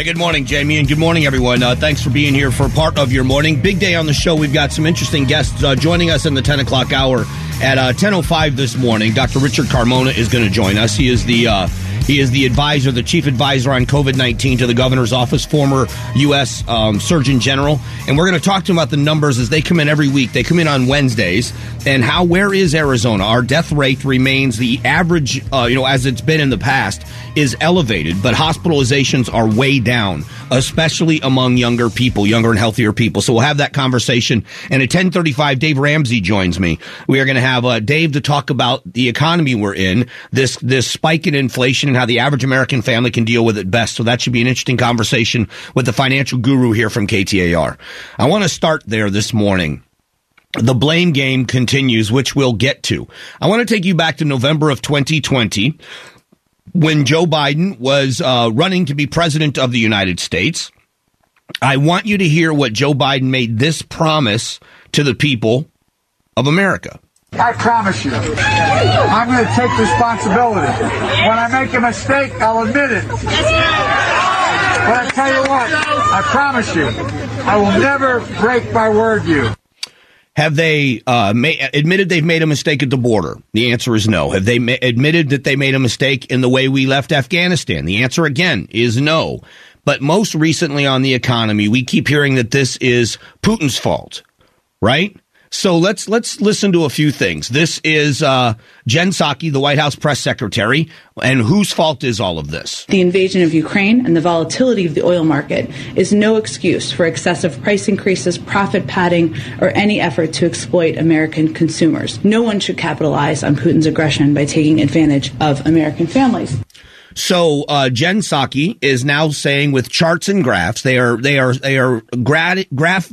Hey, good morning, Jamie, and good morning, everyone. Uh, thanks for being here for part of your morning. Big day on the show. We've got some interesting guests uh, joining us in the 10 o'clock hour at uh, 10.05 this morning. Dr. Richard Carmona is going to join us. He is the uh, he is the advisor, the chief advisor on COVID 19 to the governor's office, former U.S. Um, Surgeon General. And we're going to talk to him about the numbers as they come in every week. They come in on Wednesdays. And how, where is Arizona? Our death rate remains the average, uh, you know, as it's been in the past, is elevated, but hospitalizations are way down, especially among younger people, younger and healthier people. So we'll have that conversation. And at 1035, Dave Ramsey joins me. We are going to have uh, Dave to talk about the economy we're in, this, this spike in inflation and how the average American family can deal with it best. So that should be an interesting conversation with the financial guru here from KTAR. I want to start there this morning the blame game continues, which we'll get to. I want to take you back to November of 2020 when Joe Biden was uh, running to be president of the United States. I want you to hear what Joe Biden made this promise to the people of America. I promise you, I'm going to take responsibility. When I make a mistake, I'll admit it. But I tell you what, I promise you, I will never break my word to you. Have they uh, ma- admitted they've made a mistake at the border? The answer is no. Have they ma- admitted that they made a mistake in the way we left Afghanistan? The answer again is no. But most recently on the economy, we keep hearing that this is Putin's fault, right? So let's let's listen to a few things. This is uh, Jen Psaki, the White House press secretary, and whose fault is all of this? The invasion of Ukraine and the volatility of the oil market is no excuse for excessive price increases, profit padding, or any effort to exploit American consumers. No one should capitalize on Putin's aggression by taking advantage of American families. So uh, Jen Psaki is now saying with charts and graphs, they are they are they are grad, graph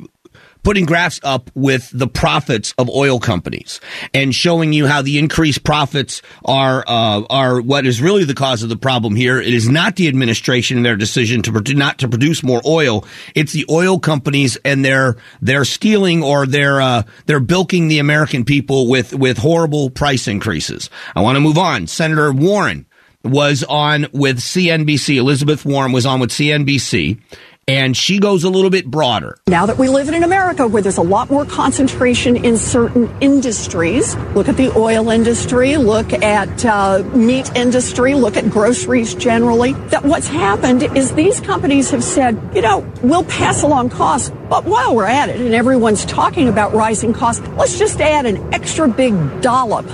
putting graphs up with the profits of oil companies and showing you how the increased profits are uh, are what is really the cause of the problem here. It is not the administration and their decision to not to produce more oil. It's the oil companies and they're they're stealing or they're uh, they're bilking the American people with with horrible price increases. I want to move on. Senator Warren was on with CNBC. Elizabeth Warren was on with CNBC and she goes a little bit broader. Now that we live in an America where there's a lot more concentration in certain industries, look at the oil industry, look at uh, meat industry, look at groceries generally, that what's happened is these companies have said, you know, we'll pass along costs, but while we're at it and everyone's talking about rising costs, let's just add an extra big dollop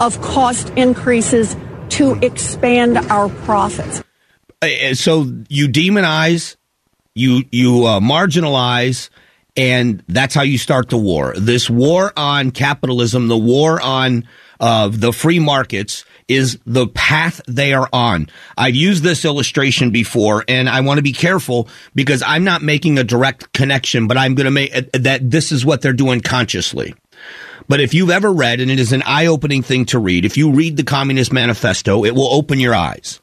of cost increases to expand our profits. Uh, so you demonize you you uh, marginalize and that's how you start the war. This war on capitalism, the war on uh, the free markets is the path they are on. I've used this illustration before and I want to be careful because I'm not making a direct connection, but I'm going to make uh, that this is what they're doing consciously. But if you've ever read, and it is an eye opening thing to read, if you read the Communist Manifesto, it will open your eyes.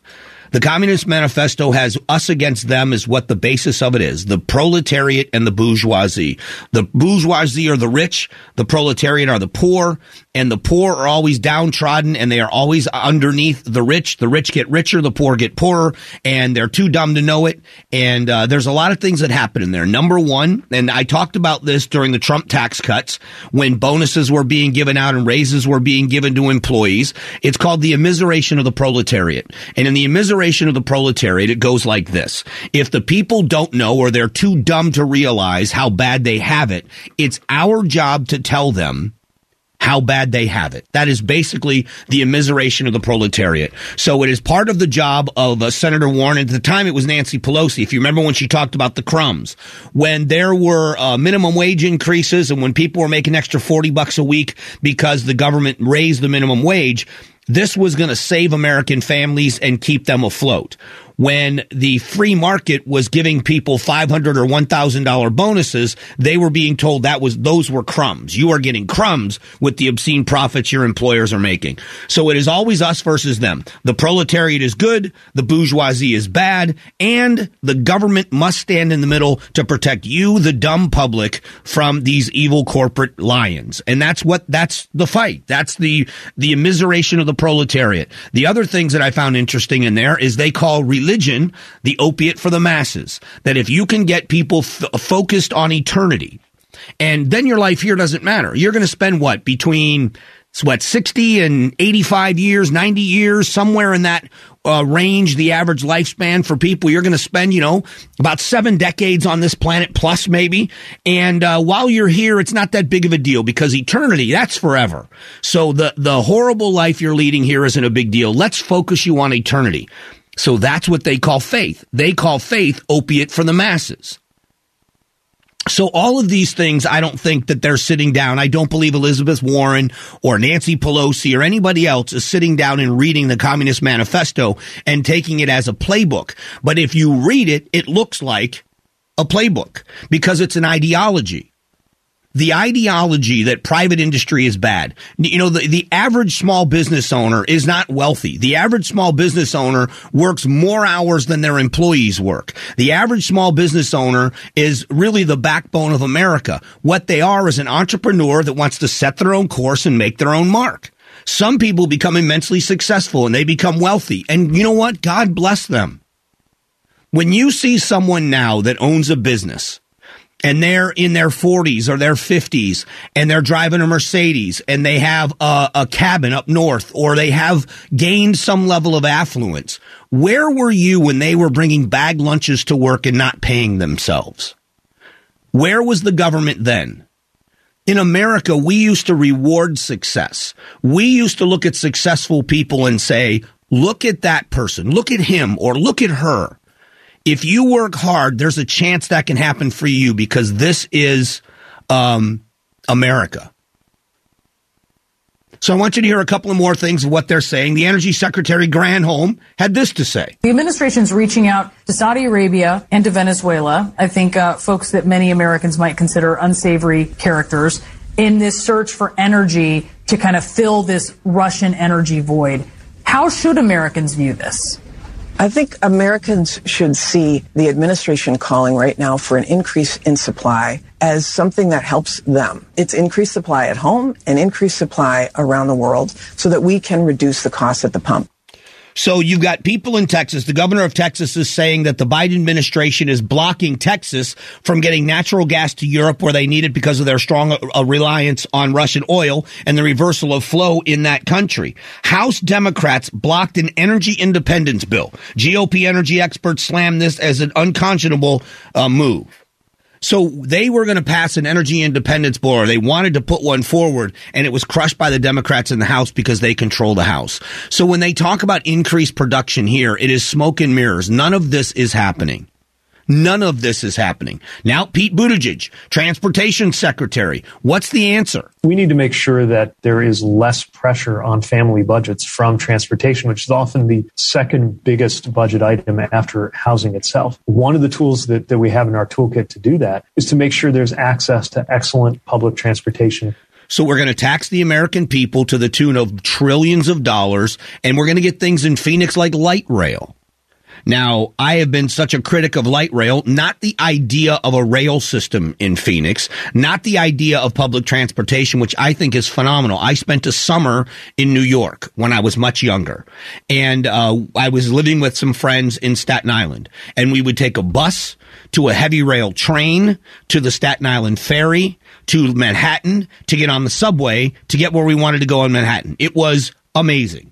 The Communist Manifesto has us against them is what the basis of it is. The proletariat and the bourgeoisie. The bourgeoisie are the rich, the proletariat are the poor, and the poor are always downtrodden and they are always underneath the rich. The rich get richer, the poor get poorer, and they're too dumb to know it. And uh, there's a lot of things that happen in there. Number one, and I talked about this during the Trump tax cuts when bonuses were being given out and raises were being given to employees. It's called the immiseration of the proletariat. And in the immiseration of the proletariat, it goes like this. If the people don't know or they're too dumb to realize how bad they have it, it's our job to tell them how bad they have it. That is basically the immiseration of the proletariat. So it is part of the job of uh, Senator Warren. At the time, it was Nancy Pelosi. If you remember when she talked about the crumbs, when there were uh, minimum wage increases and when people were making extra 40 bucks a week because the government raised the minimum wage, this was going to save American families and keep them afloat when the free market was giving people 500 or $1,000 bonuses, they were being told that was, those were crumbs. You are getting crumbs with the obscene profits your employers are making. So it is always us versus them. The proletariat is good, the bourgeoisie is bad, and the government must stand in the middle to protect you, the dumb public, from these evil corporate lions. And that's what, that's the fight. That's the, the immiseration of the proletariat. The other things that I found interesting in there is they call re- religion, the opiate for the masses. That if you can get people f- focused on eternity, and then your life here doesn't matter. You're going to spend what between what 60 and 85 years, 90 years, somewhere in that uh, range, the average lifespan for people. You're going to spend, you know, about seven decades on this planet plus maybe. And uh, while you're here, it's not that big of a deal because eternity, that's forever. So the, the horrible life you're leading here isn't a big deal. Let's focus you on eternity. So that's what they call faith. They call faith opiate for the masses. So all of these things, I don't think that they're sitting down. I don't believe Elizabeth Warren or Nancy Pelosi or anybody else is sitting down and reading the Communist Manifesto and taking it as a playbook. But if you read it, it looks like a playbook because it's an ideology the ideology that private industry is bad. You know, the, the average small business owner is not wealthy. The average small business owner works more hours than their employees work. The average small business owner is really the backbone of America. What they are is an entrepreneur that wants to set their own course and make their own mark. Some people become immensely successful and they become wealthy. And you know what? God bless them. When you see someone now that owns a business, and they're in their 40s or their 50s and they're driving a Mercedes and they have a, a, cabin up north or they have gained some level of affluence. Where were you when they were bringing bag lunches to work and not paying themselves? Where was the government then? In America, we used to reward success. We used to look at successful people and say, look at that person, look at him or look at her if you work hard, there's a chance that can happen for you because this is um, America. So I want you to hear a couple of more things of what they're saying. The Energy Secretary Granholm had this to say. The administration's reaching out to Saudi Arabia and to Venezuela. I think uh, folks that many Americans might consider unsavory characters in this search for energy to kind of fill this Russian energy void. How should Americans view this? I think Americans should see the administration calling right now for an increase in supply as something that helps them. It's increased supply at home and increased supply around the world so that we can reduce the cost at the pump. So you've got people in Texas. The governor of Texas is saying that the Biden administration is blocking Texas from getting natural gas to Europe where they need it because of their strong uh, reliance on Russian oil and the reversal of flow in that country. House Democrats blocked an energy independence bill. GOP energy experts slammed this as an unconscionable uh, move. So they were going to pass an energy independence bill. They wanted to put one forward and it was crushed by the Democrats in the House because they control the House. So when they talk about increased production here, it is smoke and mirrors. None of this is happening. None of this is happening. Now, Pete Buttigieg, transportation secretary. What's the answer? We need to make sure that there is less pressure on family budgets from transportation, which is often the second biggest budget item after housing itself. One of the tools that, that we have in our toolkit to do that is to make sure there's access to excellent public transportation so we're going to tax the American people to the tune of trillions of dollars, and we're going to get things in Phoenix like light rail. Now, I have been such a critic of light rail, not the idea of a rail system in Phoenix, not the idea of public transportation, which I think is phenomenal. I spent a summer in New York when I was much younger, and uh, I was living with some friends in Staten Island, and we would take a bus to a heavy rail train to the Staten Island ferry to Manhattan to get on the subway to get where we wanted to go in Manhattan. It was amazing.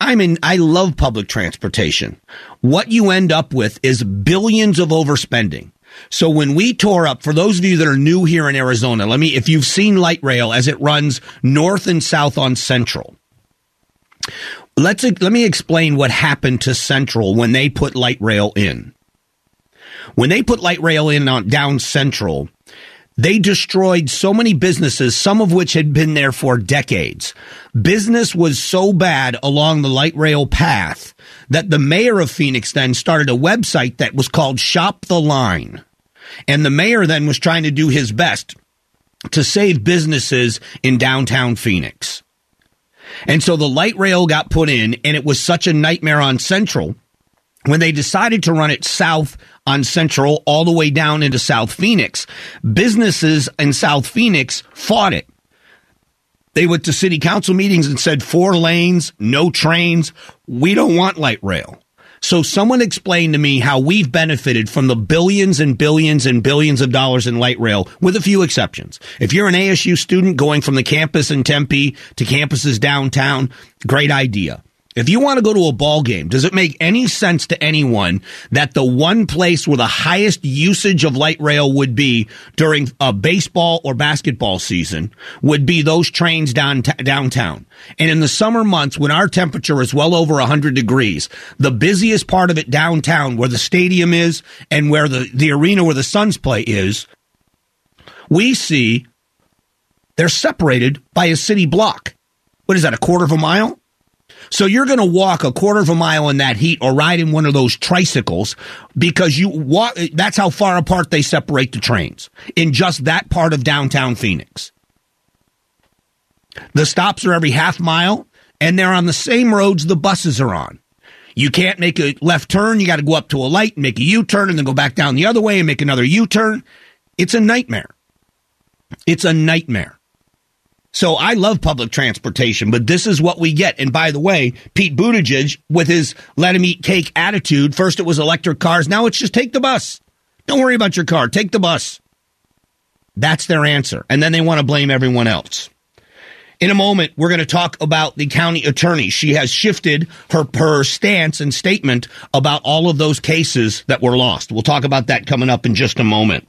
I mean, I love public transportation. What you end up with is billions of overspending. So when we tore up, for those of you that are new here in Arizona, let me, if you've seen light rail as it runs north and south on Central, let's, let me explain what happened to Central when they put light rail in. When they put light rail in on down Central, they destroyed so many businesses, some of which had been there for decades. Business was so bad along the light rail path that the mayor of Phoenix then started a website that was called Shop the Line. And the mayor then was trying to do his best to save businesses in downtown Phoenix. And so the light rail got put in and it was such a nightmare on Central when they decided to run it south on Central all the way down into South Phoenix, businesses in South Phoenix fought it. They went to city council meetings and said four lanes, no trains. We don't want light rail. So someone explained to me how we've benefited from the billions and billions and billions of dollars in light rail, with a few exceptions. If you're an ASU student going from the campus in Tempe to campuses downtown, great idea. If you want to go to a ball game, does it make any sense to anyone that the one place where the highest usage of light rail would be during a baseball or basketball season would be those trains down downtown? And in the summer months when our temperature is well over 100 degrees, the busiest part of it downtown where the stadium is and where the, the arena where the Suns play is, we see they're separated by a city block. What is that, a quarter of a mile? So you're going to walk a quarter of a mile in that heat or ride in one of those tricycles because you walk. That's how far apart they separate the trains in just that part of downtown Phoenix. The stops are every half mile and they're on the same roads the buses are on. You can't make a left turn. You got to go up to a light and make a U turn and then go back down the other way and make another U turn. It's a nightmare. It's a nightmare. So I love public transportation, but this is what we get. And by the way, Pete Buttigieg, with his let him eat cake attitude, first it was electric cars. Now it's just take the bus. Don't worry about your car. Take the bus. That's their answer. And then they want to blame everyone else. In a moment, we're going to talk about the county attorney. She has shifted her, her stance and statement about all of those cases that were lost. We'll talk about that coming up in just a moment.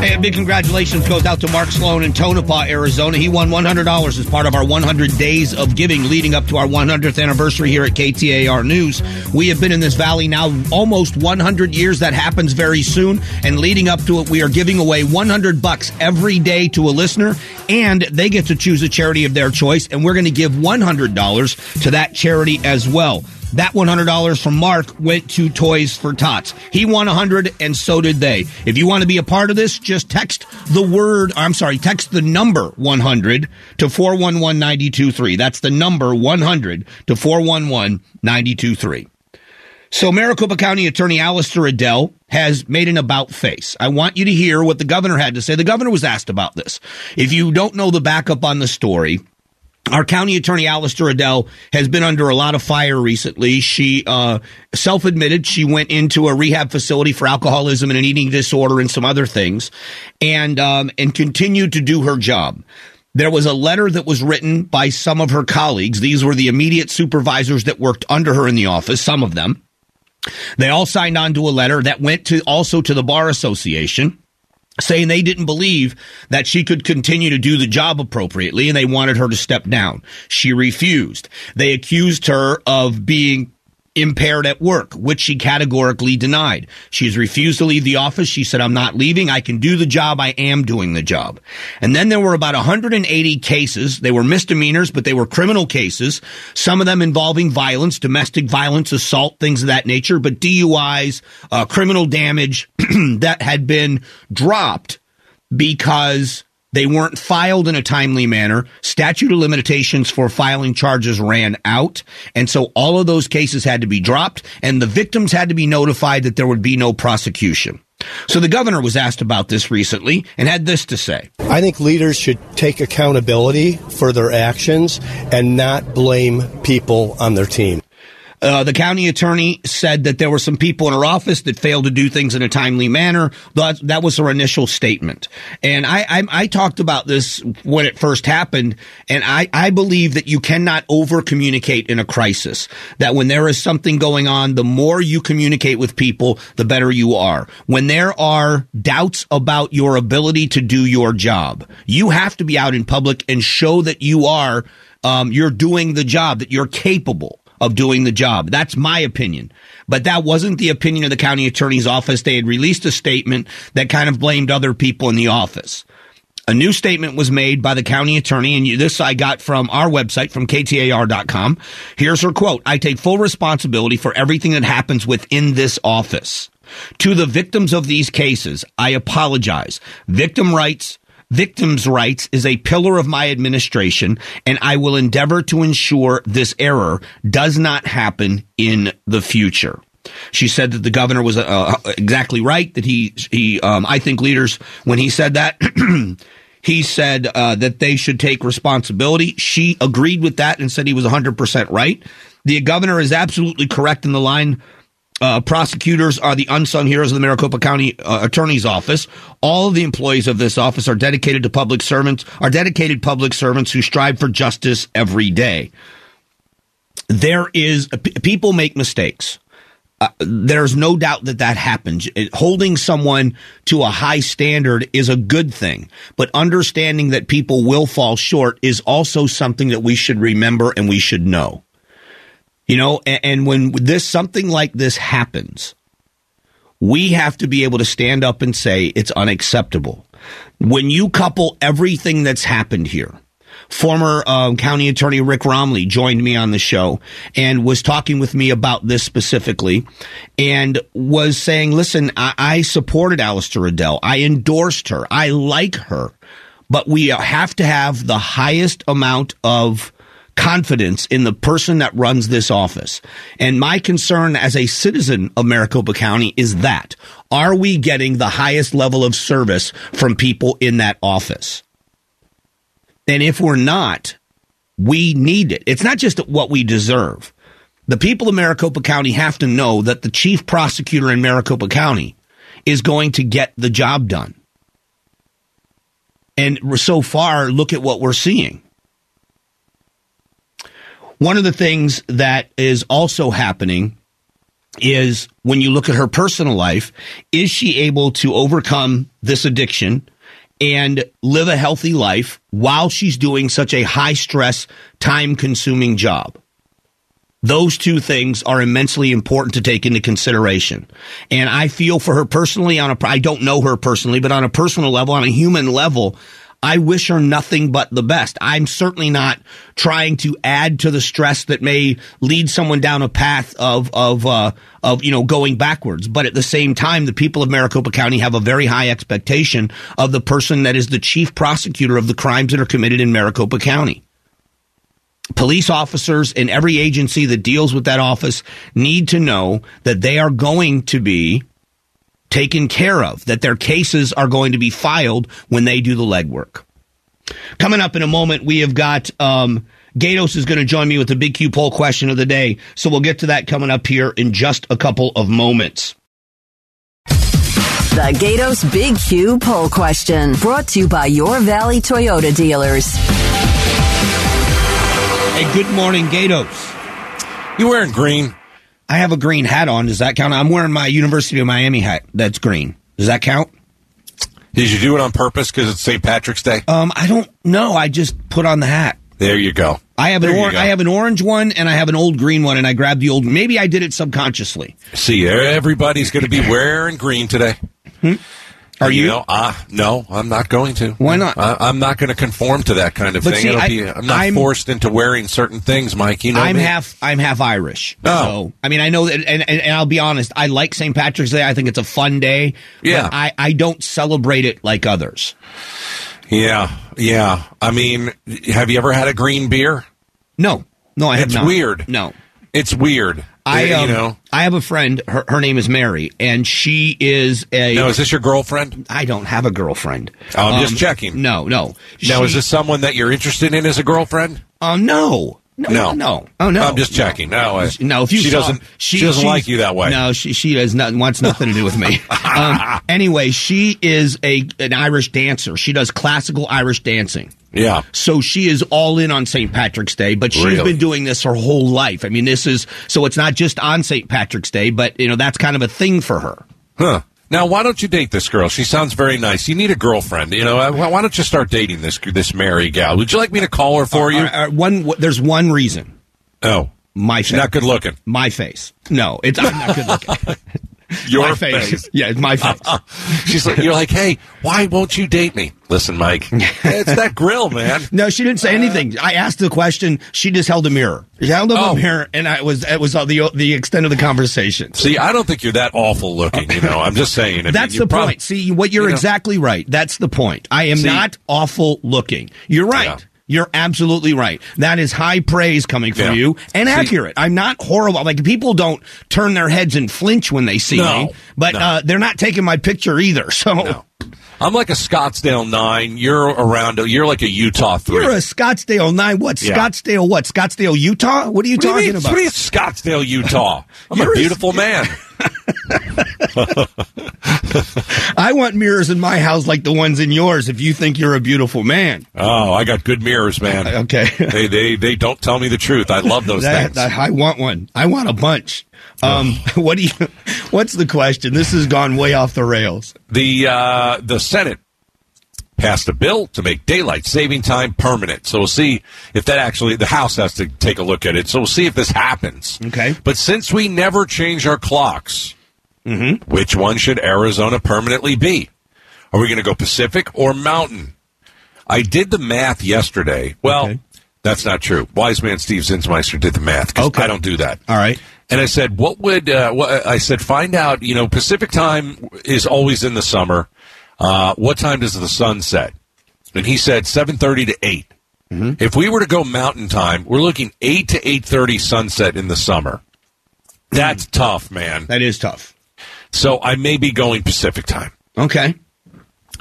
Hey, a big congratulations goes out to Mark Sloan in Tonopah, Arizona. He won $100 as part of our 100 days of giving leading up to our 100th anniversary here at KTAR News. We have been in this valley now almost 100 years. That happens very soon. And leading up to it, we are giving away 100 bucks every day to a listener, and they get to choose a charity of their choice. And we're going to give $100 to that charity as well. That $100 from Mark went to Toys for Tots. He won 100 and so did they. If you want to be a part of this, just text the word, I'm sorry, text the number 100 to 411 That's the number 100 to 411 So Maricopa County Attorney Allister Adel has made an about face. I want you to hear what the governor had to say. The governor was asked about this. If you don't know the backup on the story, our county attorney, Allister Adel, has been under a lot of fire recently. She uh, self admitted she went into a rehab facility for alcoholism and an eating disorder and some other things, and um, and continued to do her job. There was a letter that was written by some of her colleagues. These were the immediate supervisors that worked under her in the office, some of them. They all signed on to a letter that went to also to the Bar Association saying they didn't believe that she could continue to do the job appropriately and they wanted her to step down. She refused. They accused her of being impaired at work, which she categorically denied. She has refused to leave the office. She said, I'm not leaving. I can do the job. I am doing the job. And then there were about 180 cases. They were misdemeanors, but they were criminal cases. Some of them involving violence, domestic violence, assault, things of that nature, but DUIs, uh, criminal damage that had been dropped because they weren't filed in a timely manner. Statute of limitations for filing charges ran out. And so all of those cases had to be dropped and the victims had to be notified that there would be no prosecution. So the governor was asked about this recently and had this to say. I think leaders should take accountability for their actions and not blame people on their team. Uh, the county attorney said that there were some people in her office that failed to do things in a timely manner. That, that was her initial statement. And I, I, I talked about this when it first happened. And I, I believe that you cannot over communicate in a crisis. That when there is something going on, the more you communicate with people, the better you are. When there are doubts about your ability to do your job, you have to be out in public and show that you are, um, you're doing the job, that you're capable of doing the job. That's my opinion. But that wasn't the opinion of the county attorney's office. They had released a statement that kind of blamed other people in the office. A new statement was made by the county attorney, and this I got from our website, from KTAR.com. Here's her quote I take full responsibility for everything that happens within this office. To the victims of these cases, I apologize. Victim rights, Victims' rights is a pillar of my administration, and I will endeavor to ensure this error does not happen in the future. She said that the governor was uh, exactly right. That he he um, I think leaders when he said that. He said uh, that they should take responsibility. She agreed with that and said he was 100% right. The governor is absolutely correct in the line. Uh, prosecutors are the unsung heroes of the Maricopa County uh, Attorney's Office. All of the employees of this office are dedicated to public servants, are dedicated public servants who strive for justice every day. There is, people make mistakes. Uh, there's no doubt that that happens. It, holding someone to a high standard is a good thing, but understanding that people will fall short is also something that we should remember and we should know. You know, and, and when this something like this happens, we have to be able to stand up and say it's unacceptable. When you couple everything that's happened here, Former um, County Attorney Rick Romley joined me on the show and was talking with me about this specifically and was saying, listen, I, I supported Allister Redell. I endorsed her. I like her. But we have to have the highest amount of confidence in the person that runs this office. And my concern as a citizen of Maricopa County is that are we getting the highest level of service from people in that office? And if we're not, we need it. It's not just what we deserve. The people of Maricopa County have to know that the chief prosecutor in Maricopa County is going to get the job done. And so far, look at what we're seeing. One of the things that is also happening is when you look at her personal life, is she able to overcome this addiction and live a healthy life while she's doing such a high stress, time consuming job. Those two things are immensely important to take into consideration. And I feel for her personally on a, I don't know her personally, but on a personal level, on a human level, I wish her nothing but the best. I'm certainly not trying to add to the stress that may lead someone down a path of of uh, of you know going backwards. But at the same time, the people of Maricopa County have a very high expectation of the person that is the chief prosecutor of the crimes that are committed in Maricopa County. Police officers in every agency that deals with that office need to know that they are going to be taken care of, that their cases are going to be filed when they do the legwork. Coming up in a moment, we have got um, Gatos is going to join me with the Big Q poll question of the day. So we'll get to that coming up here in just a couple of moments. The Gatos Big Q poll question brought to you by your Valley Toyota dealers. Hey, good morning, Gatos. You wearing green? I have a green hat on. Does that count? I'm wearing my University of Miami hat. That's green. Does that count? Did you do it on purpose because it's St. Patrick's Day? Um, I don't know. I just put on the hat. There you go. I have an or- I have an orange one and I have an old green one, and I grabbed the old. Maybe I did it subconsciously. See, everybody's going to be wearing green today. Hmm? Are you? you know, uh, no, I'm not going to. Why not? I, am not going to conform to that kind of But thing. see, It'll I- be, I'm not I'm- forced into wearing certain things, Mike. You know I'm me. half. I'm half Irish. Oh. So I mean, I know that, and, and, and I'll be honest. I like St. Patrick's Day. I think it's a fun day. Yeah. But I I don't celebrate it like others. Yeah, yeah. I mean, have you ever had a green beer? No, no, I have It's not. weird. No. It's weird. I Uh, um, you know. I have a friend. Her, her name is Mary, and she is a. Now, is this your girlfriend? I don't have a girlfriend. Oh, I'm Um, just checking. No, no. Now, is this someone that you're interested in as a girlfriend? Oh no. No, No. no, oh no! I'm just checking. No, I- no. If you she saw- doesn't- she doesn't like you that way. No, she she does not wants nothing to do with me. um, anyway, she is a an Irish dancer. She does classical Irish dancing. Yeah. So she is all in on St. Patrick's Day, but she's Really? been doing this her whole life. I mean, this is so it's not just on St. Patrick's Day, but you know that's kind of a thing for her. Huh. Now, why don't you date this girl? She sounds very nice. You need a girlfriend. You know, Uh, why don't you start dating this this Mary gal? Would you like me to call her for you? Uh, uh, one there's one reason. oh, My she's not good looking. My face. No, it's I'm not good looking. Your face. face. Yeah, it's my face. She's like, you're like, hey, why won't you date me? Listen, Mike, it's that grill, man. No, she didn't say anything. I asked the question. She just held a mirror. She held up Oh. a mirror, and I was it was uh, the the extent of the conversation. See, I don't think you're that awful looking. You know, I'm just saying. I That's you're the prob- point. See, what you're you know- exactly right. That's the point. I am See- not awful looking. You're right. Yeah. You're absolutely right. That is high praise coming from Yeah. you and See- accurate. I'm not horrible. Like people don't turn their heads and flinch when they see No. me, but No. uh, they're not taking my picture either. So I'm like a Scottsdale nine. You're around. You're like a Utah three. you're a Scottsdale nine. What Yeah. Scottsdale? What Scottsdale, Utah? What are you What you talking mean? about? What you Scottsdale, Utah? I'm You're a a- beautiful man. I want mirrors in my house like the ones in yours. If you think you're a beautiful man, Oh, I got good mirrors, man. okay. they they they don't tell me the truth. I love those That- things. that- I want one. I want a bunch. Um, what do you? What's the question? This has gone way off the rails. the uh, the Senate passed a bill to make daylight saving time permanent. So we'll see if that actually the House has to take a look at it. So we'll see if this happens. Okay. But since we never change our clocks, Mm-hmm. which one should Arizona permanently be? Are we going to go Pacific or Mountain? I did the math yesterday. Well, Okay. that's not true. Wise man Steve Zinsmeister did the math. Okay. I don't do that. All right. And I said, what would, uh, what, I said, find out, you know, Pacific time is always in the summer. Uh, what time does the sun set? And he said 7.30 to 8. Mm-hmm. If we were to go mountain time, we're looking 8 to 8.30 sunset in the summer. That's tough, man. That is tough. So I may be going Pacific time. Okay.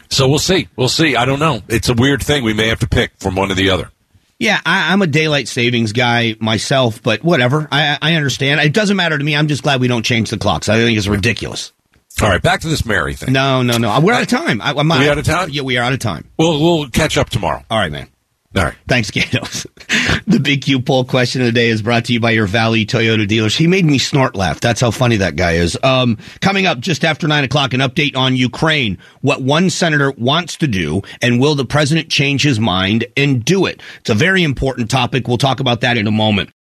So we'll see. We'll see. I don't know. It's a weird thing. We may have to pick from one or the other. Yeah, I, I'm a daylight savings guy myself, but whatever. I, I understand. It doesn't matter to me. I'm just glad we don't change the clocks. I think it's ridiculous. All right, back to this Mary thing. No, no, no. We're out of time. I, We out of time? Yeah, we are out of time. We'll, we'll catch up tomorrow. All right, man. All right. Thanks, Gatos. the Big Q poll question of the day is brought to you by your Valley Toyota dealers. He made me snort laugh. That's how funny that guy is. Um, coming up just after nine o'clock, an update on Ukraine, what one senator wants to do, and will the president change his mind and do it? It's a very important topic. We'll talk about that in a moment.